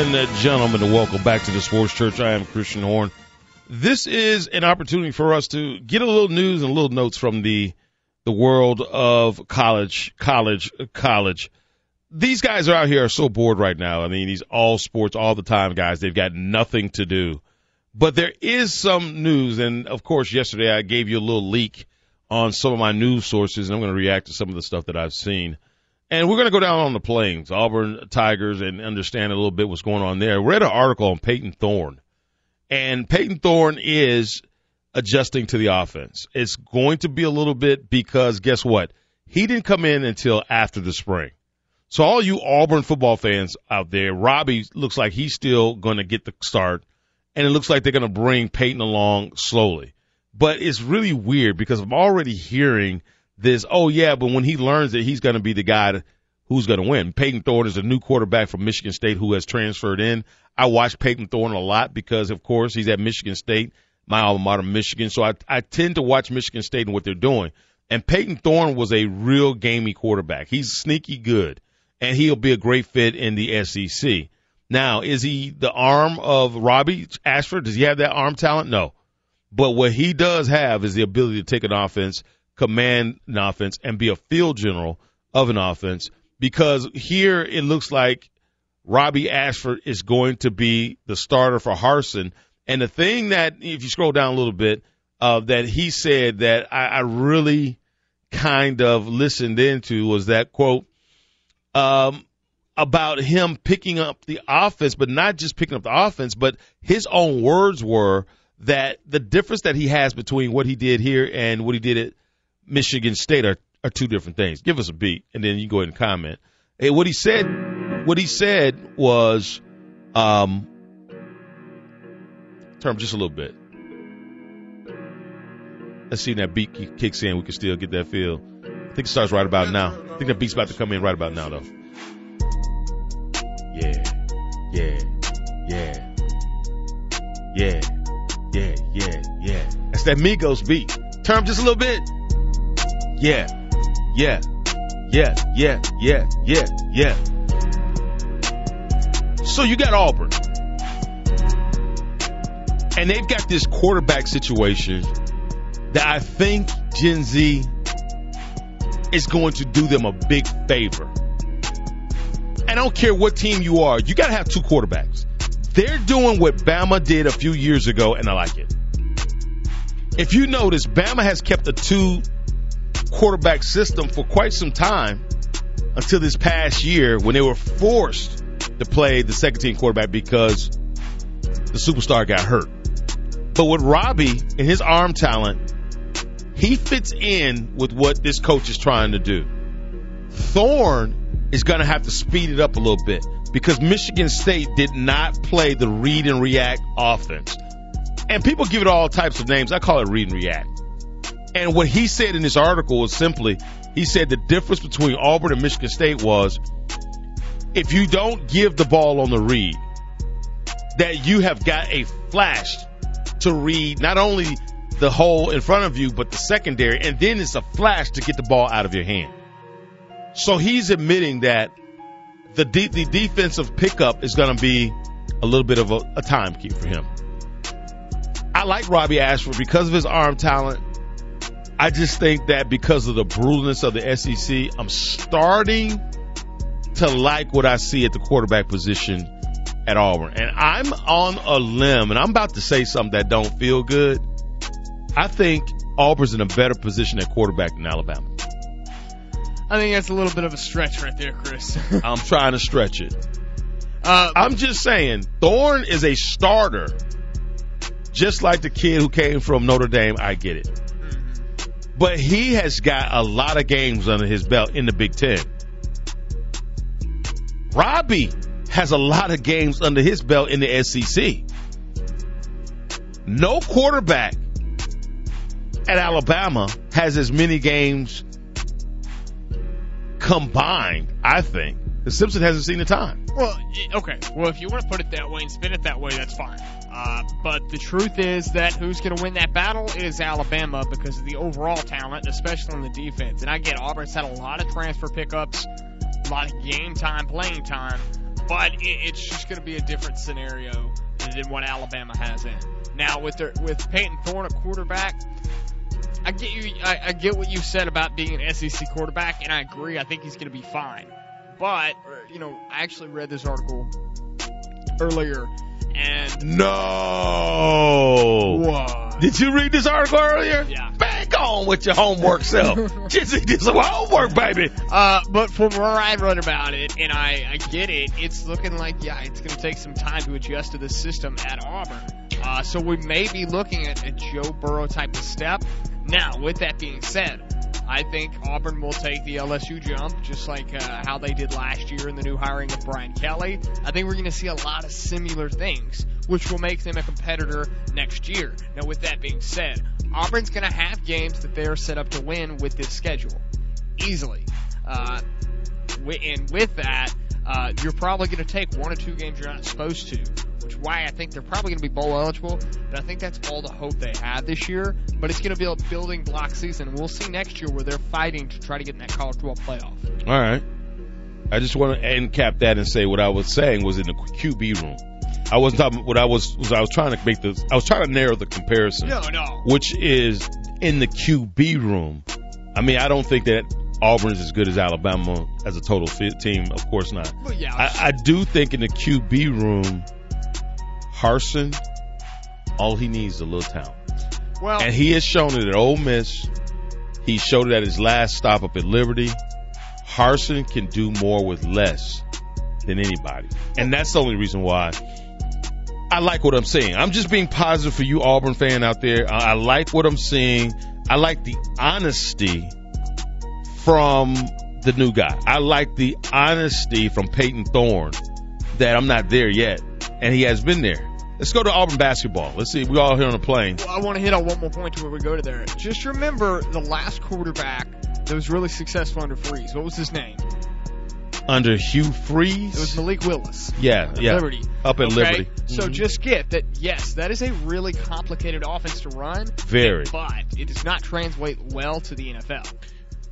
And uh, gentlemen, welcome back to the Sports Church. I am Christian Horn. This is an opportunity for us to get a little news and little notes from the the world of college, college, college. These guys are out here are so bored right now. I mean, these all sports all the time guys. They've got nothing to do. But there is some news, and of course, yesterday I gave you a little leak on some of my news sources, and I'm going to react to some of the stuff that I've seen. And we're going to go down on the plains, Auburn Tigers, and understand a little bit what's going on there. Read an article on Payton Thorne, and Payton Thorne is adjusting to the offense. It's going to be a little bit because guess what? He didn't come in until after the spring. So all you Auburn football fans out there, Robbie looks like he's still going to get the start, and it looks like they're going to bring Payton along slowly. But it's really weird because I'm already hearing – this, oh yeah, but when he learns that he's going to be the guy who's going to win. Payton Thorne is a new quarterback from Michigan State who has transferred in. I watch Payton Thorne a lot because, of course, he's at Michigan State, my alma mater, Michigan. So I, I tend to watch Michigan State and what they're doing. And Payton Thorne was a real gamey quarterback. He's sneaky good, and he'll be a great fit in the SEC. Now, is he the arm of Robbie Ashford? Does he have that arm talent? No. But what he does have is the ability to take an offense – command an offense and be a field general of an offense because here it looks like Robbie Ashford is going to be the starter for Harson. And the thing that, if you scroll down a little bit, uh, that he said that I, I really kind of listened into was that quote um, about him picking up the offense, but not just picking up the offense, but his own words were that the difference that he has between what he did here and what he did at Michigan State are, are two different things. Give us a beat, and then you go ahead and comment. Hey, what he said, what he said was, um, turn just a little bit. Let's see that beat kicks in. We can still get that feel. I think it starts right about now. I think that beat's about to come in right about now, though. Yeah, yeah, yeah, yeah, yeah, yeah, yeah. That's that Migos beat. Turn just a little bit. Yeah. Yeah. Yeah. Yeah. Yeah. Yeah. Yeah. So you got Auburn. And they've got this quarterback situation that I think Gen Z is going to do them a big favor. I don't care what team you are, you got to have two quarterbacks. They're doing what Bama did a few years ago, and I like it. If you notice, Bama has kept the two quarterback system for quite some time until this past year when they were forced to play the second team quarterback because the superstar got hurt. But with Robbie and his arm talent, he fits in with what this coach is trying to do. Thorne is going to have to speed it up a little bit because Michigan State did not play the read and react offense. And people give it all types of names. I call it read and react. And what he said in this article was simply, he said the difference between Auburn and Michigan State was if you don't give the ball on the read, that you have got a flash to read not only the hole in front of you, but the secondary, and then it's a flash to get the ball out of your hand. So he's admitting that the de- the defensive pickup is going to be a little bit of a, a time key for him. I like Robbie Ashford because of his arm talent I just think that because of the brutalness of the SEC, I'm starting to like what I see at the quarterback position at Auburn. And I'm on a limb, and I'm about to say something that don't feel good. I think Auburn's in a better position at quarterback than Alabama. I think that's a little bit of a stretch right there, Chris. I'm trying to stretch it. uh, I'm just saying, Thorne is a starter, just like the kid who came from Notre Dame. I get it. But he has got a lot of games under his belt in the Big Ten. Robbie has a lot of games under his belt in the SEC. No quarterback at Alabama has as many games combined, I think. Ty Simpson hasn't seen the time. Well, eh, okay. Well, if you want to put it that way and spin it that way, that's fine. Uh, but the truth is that who's going to win that battle is Alabama because of the overall talent, especially on the defense. And I get Auburn's had a lot of transfer pickups, a lot of game time, playing time, but it, it's just going to be a different scenario than what Alabama has in. Now with their with Payton Thorne at quarterback, I get you. I, I get what you said about being an SEC quarterback, and I agree. I think he's going to be fine. But you know, I actually read this article earlier, and No. what? Did you read this article earlier? Yeah. Back on with your homework self. Just did some homework, baby. Uh, but from where I read about it, and I, I get it, it's looking like yeah, it's going to take some time to adjust to the system at Auburn. Uh, so we may be looking at a Joe Burrow type of step. Now, with that being said, I think Auburn will take the LSU jump, just like uh, how they did last year in the new hiring of Brian Kelly. I think we're going to see a lot of similar things, which will make them a competitor next year. Now, with that being said, Auburn's going to have games that they are set up to win with this schedule easily. Uh, and with that, uh, you're probably going to take one or two games you're not supposed to, which is why I think they're probably going to be bowl eligible. But I think that's all the hope they have this year. But it's going to be a building block season. We'll see next year where they're fighting to try to get in that college football playoff. All right. I just want to end cap that and say what I was saying was in the QB room. I wasn't talking what I was was I was trying to make the I was trying to narrow the comparison, No, no. which is in the QB room. I mean, I don't think that Auburn is as good as Alabama as a total fit team. Of course not. Well, yeah. I, I do think in the QB room, Harson, all he needs is a little talent. well, And he has shown it at Ole Miss. He showed it at his last stop up at Liberty. Harson can do more with less than anybody. And that's the only reason why I like what I'm seeing. I'm just being positive for you Auburn fan out there. I, I like what I'm seeing. I like the honesty from the new guy. I like the honesty from Payton Thorne that I'm not there yet. And he has been there. Let's go to Auburn basketball. Let's see. We all here on the plane. Well, I want to hit on one more point to where we go to there. Just remember the last quarterback that was really successful under Freeze. What was his name? under Hugh Freeze? It was Malik Willis. Yeah, yeah. Liberty. Up at Okay? Liberty. So Mhm. just get that, yes, that is a really complicated offense to run, Very. but it does not translate well to the NFL.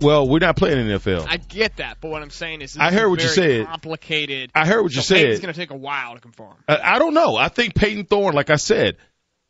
Well, we're not playing in the NFL. I get that, but what I'm saying is, I this heard is what you said. Complicated. I heard what you so Payton's said. It's going to take a while to conform. I, I don't know. I think Payton Thorne, like I said,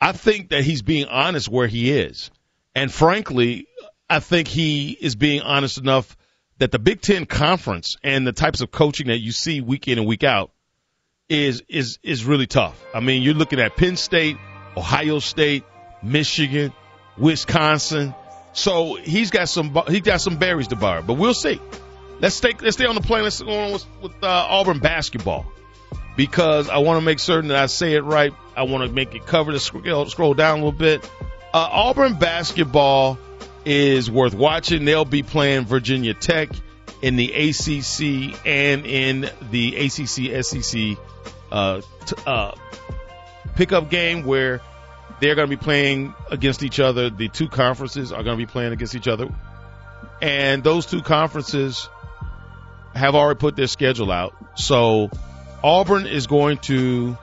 I think that he's being honest where he is. And frankly, I think he is being honest enough that the Big Ten conference and the types of coaching that you see week in and week out is is is really tough. I mean, you're looking at Penn State, Ohio State, Michigan, Wisconsin. So he's got some he got some berries to borrow, but we'll see. Let's stay let's stay on the plane. Let's go on with, with uh, Auburn basketball because I want to make certain that I say it right. I want to make it cover the scroll, scroll down a little bit. Uh, Auburn basketball is worth watching. They'll be playing Virginia Tech in the ACC and in the ACC SEC uh, t- uh, pickup game where they're going to be playing against each other. The two conferences are going to be playing against each other, and those two conferences have already put their schedule out. So Auburn is going to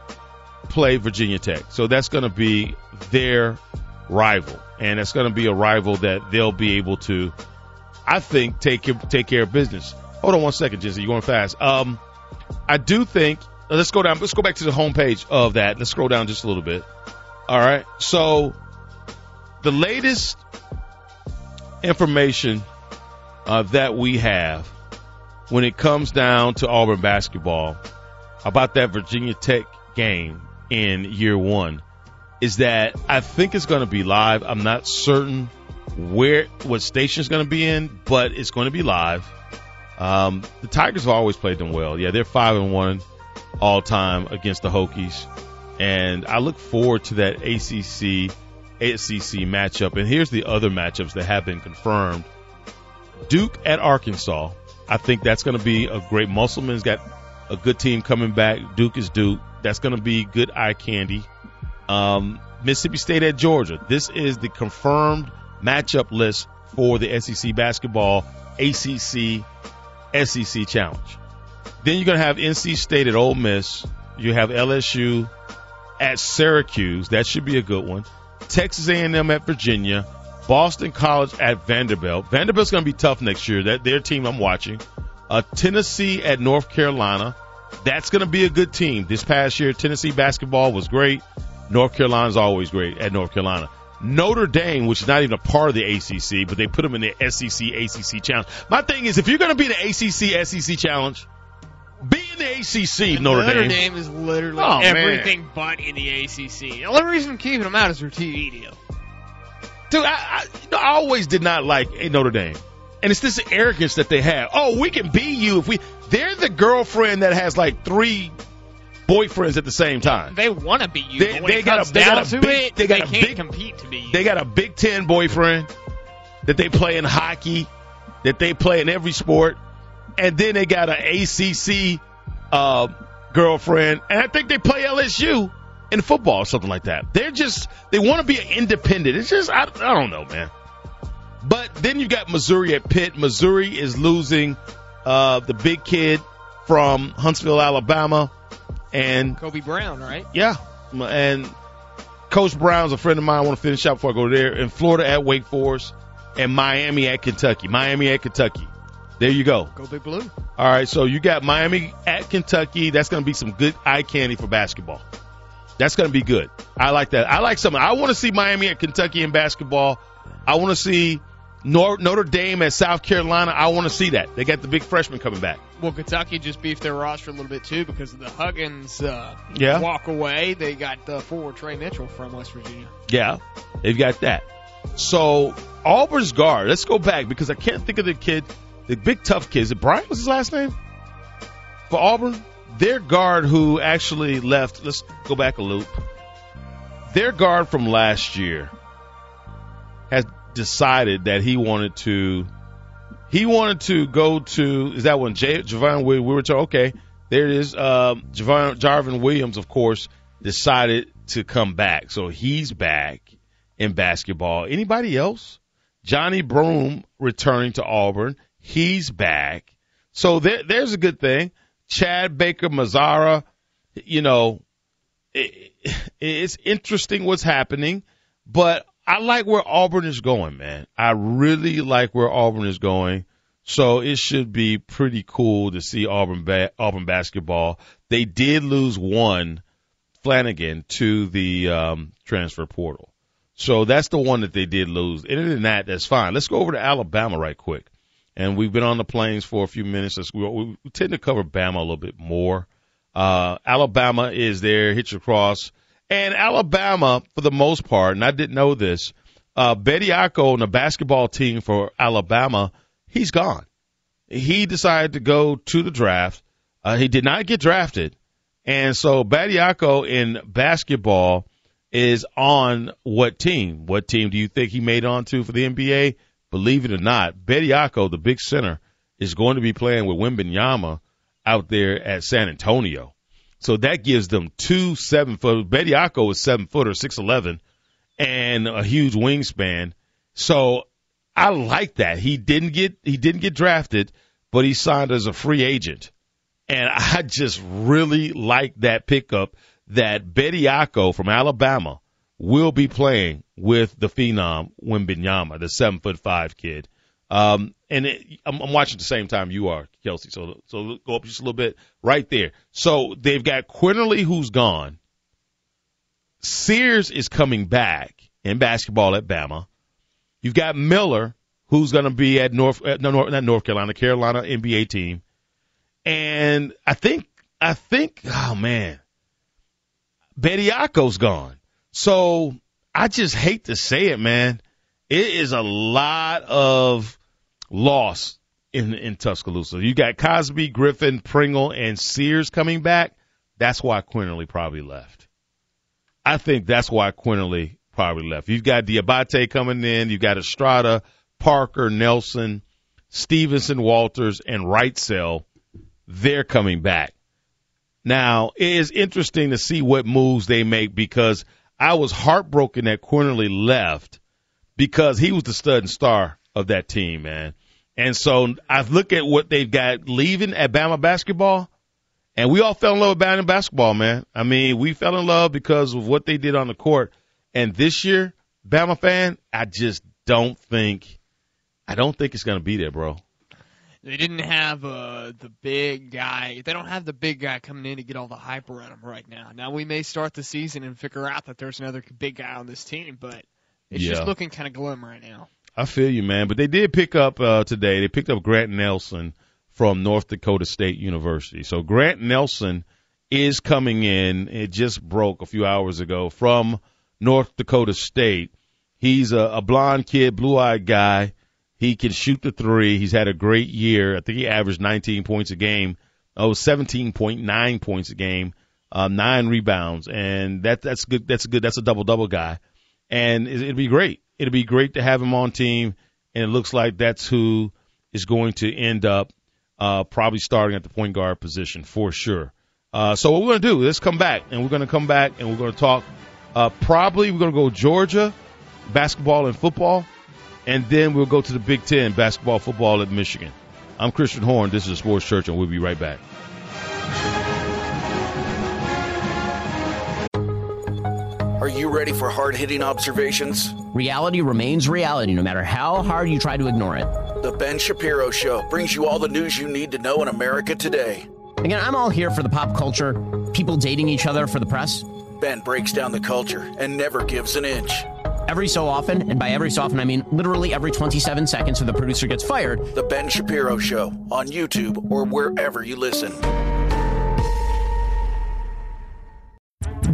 play Virginia Tech. So that's going to be their rival, and it's going to be a rival that they'll be able to, I think, take take care of business. Hold on one second, Jesse. You're going fast. Um, I do think. Let's go down. Let's go back to the homepage of that. Let's scroll down just a little bit. All right. So the latest information uh, that we have when it comes down to Auburn basketball about that Virginia Tech game in year one is that I think it's going to be live. I'm not certain where what station is going to be in, but it's going to be live. Um, the Tigers have always played them well. Yeah, they're five and one all time against the Hokies, and I look forward to that ACC ACC matchup. And here's the other matchups that have been confirmed: Duke at Arkansas. I think that's going to be a great. Musselman's got a good team coming back. Duke is Duke. That's going to be good eye candy. Um, Mississippi State at Georgia. This is the confirmed matchup list for the SEC basketball ACC SEC challenge. Then you're going to have NC State at Ole Miss. You have LSU at Syracuse. That should be a good one. Texas A&M at Virginia. Boston College at Vanderbilt. Vanderbilt's going to be tough next year. That their team I'm watching. Uh, Tennessee at North Carolina. That's going to be a good team. This past year, Tennessee basketball was great. North Carolina's always great at North Carolina. Notre Dame, which is not even a part of the ACC, but they put them in the SEC ACC challenge. My thing is, if you're going to be in the ACC SEC challenge, in the ACC. Notre, Notre Dame. Dame is literally Oh, man. everything but in the ACC. The only reason I'm keeping them out is their TV deal. Dude, I, I, you know, I always did not like Notre Dame. And it's this arrogance that they have. Oh, we can be you if we. They're the girlfriend that has like three boyfriends at the same time. They want to be you, They- they got a- they got a to big- it, they got a can't big- compete to be you. They got a Big Ten boyfriend that they play in hockey, that they play in every sport, and then they got an ACC uh, girlfriend, and I think they play LSU in football or something like that. They're just they want to be independent. It's just I, I don't know, man. But then you got Missouri at Pitt. Missouri is losing uh, the big kid from Huntsville, Alabama, and Kobe Brown, right? yeah, and Coach Brown's a friend of mine. I want to finish up before I go there. In Florida at Wake Forest, and Miami at Kentucky. Miami at Kentucky. There you go. Go Big Blue. All right, so you got Miami at Kentucky. That's going to be some good eye candy for basketball. That's going to be good. I like that. I like something. I want to see Miami at Kentucky in basketball. I want to see Notre Dame at South Carolina. I want to see that. They got the big freshman coming back. Well, Kentucky just beefed their roster a little bit too because of the Huggins uh, Yeah. walk away. They got the forward Tre Mitchell from West Virginia. Yeah, they've got that. So Auburn's guard. Let's go back because I can't think of the kid, the big tough kid. Is it Bryant? Was his last name for Auburn? Their guard who actually left. Let's go back a loop. Their guard from last year has decided that he wanted to. He wanted to go to. Is that one? J- Javon Williams. We were told. Okay, there it is. Um, Javon, Jarvin Williams, of course, decided to come back. So he's back in basketball. Anybody else? Johni Broome returning to Auburn. He's back. So there, there's a good thing. Chad Baker Mazara, you know, it, it's interesting what's happening, but I like where Auburn is going, man. I really like where Auburn is going. So it should be pretty cool to see Auburn ba- Auburn basketball. They did lose one Flanagan to the um, transfer portal. So that's the one that they did lose. Other than that, that's fine. Let's go over to Alabama right quick. And we've been on the plains for a few minutes. We, we tend to cover Bama a little bit more. Uh, Alabama is there, hit your cross. And Alabama, for the most part, and I didn't know this, uh, Bediako and the basketball team for Alabama, he's gone. He decided to go to the draft. Uh, he did not get drafted. And so Bediako in basketball is on what team? What team do you think he made on to for the NBA? Believe it or not, Bediako, the big center, is going to be playing with Wembanyama out there at San Antonio. So that gives them two seven foot. Bediako is seven footer, six eleven, and a huge wingspan. So I like that. He didn't get he didn't get drafted, but he signed as a free agent. And I just really like that pickup that Bediako from Alabama will be playing with the phenom Wembanyama, the seven foot five kid. Um, and it, I'm, I'm watching at the same time you are, Kelsey. So, so go up just a little bit right there. So they've got Quinerly who's gone. Sears is coming back in basketball at Bama. You've got Miller who's going to be at North, no, North, not North Carolina, Carolina NBA team. And I think, I think, oh man, Bediako's gone. So I just hate to say it, man. it is a lot of loss in in Tuscaloosa. You got Cosby, Griffen, Pringle, and Sears coming back. That's why Quinerly probably left. I think that's why Quinerly probably left. You've got Dioubate coming in. You've got Estrada, Parker, Nelson, Stevenson, Walters, and Wrightsell. They're coming back. Now, it is interesting to see what moves they make because I was heartbroken that Quinerly left because he was the stud and star of that team, man. And so I look at what they've got leaving at Bama basketball, and we all fell in love with Bama basketball, man. I mean, we fell in love because of what they did on the court. And this year, Bama fan, I just don't think, I don't think it's going to be there, bro. They didn't have uh, the big guy. They don't have the big guy coming in to get all the hype around him right now. Now we may start the season and figure out that there's another big guy on this team, but it's Yeah. just looking kind of glum right now. I feel you, man. But they did pick up uh, today. They picked up Grant Nelson from North Dakota State University. So Grant Nelson is coming in. It just broke a few hours ago from North Dakota State. He's a, a blonde kid, blue-eyed guy. He can shoot the three. He's had a great year. I think he averaged 19 points a game. Oh, 17.9 points a game, uh, nine rebounds, and that that's good. That's good. That's a double double guy, and it- it'd be great. It'd be great to have him on team, and it looks like that's who is going to end up uh, probably starting at the point guard position for sure. Uh, so what we're going to do, let's come back, and we're going to come back and we're going to talk. Uh, probably we're going to go Georgia basketball and football, and then we'll go to the Big Ten basketball, football at Michigan. I'm Christian Horn. This is Sports Church, and we'll be right back. Are you ready for hard hitting observations? Reality remains reality no matter how hard you try to ignore it. The Ben Shapiro Show brings you all the news you need to know in America today. Again, I'm all here for the pop culture, people dating each other for the press. Ben breaks down the culture and never gives an inch. Every so often, and by every so often I mean literally every 27 seconds, so the producer gets fired. The Ben Shapiro Show on YouTube or wherever you listen.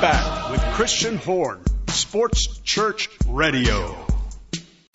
Back with Christian Horn, Sports Church Radio.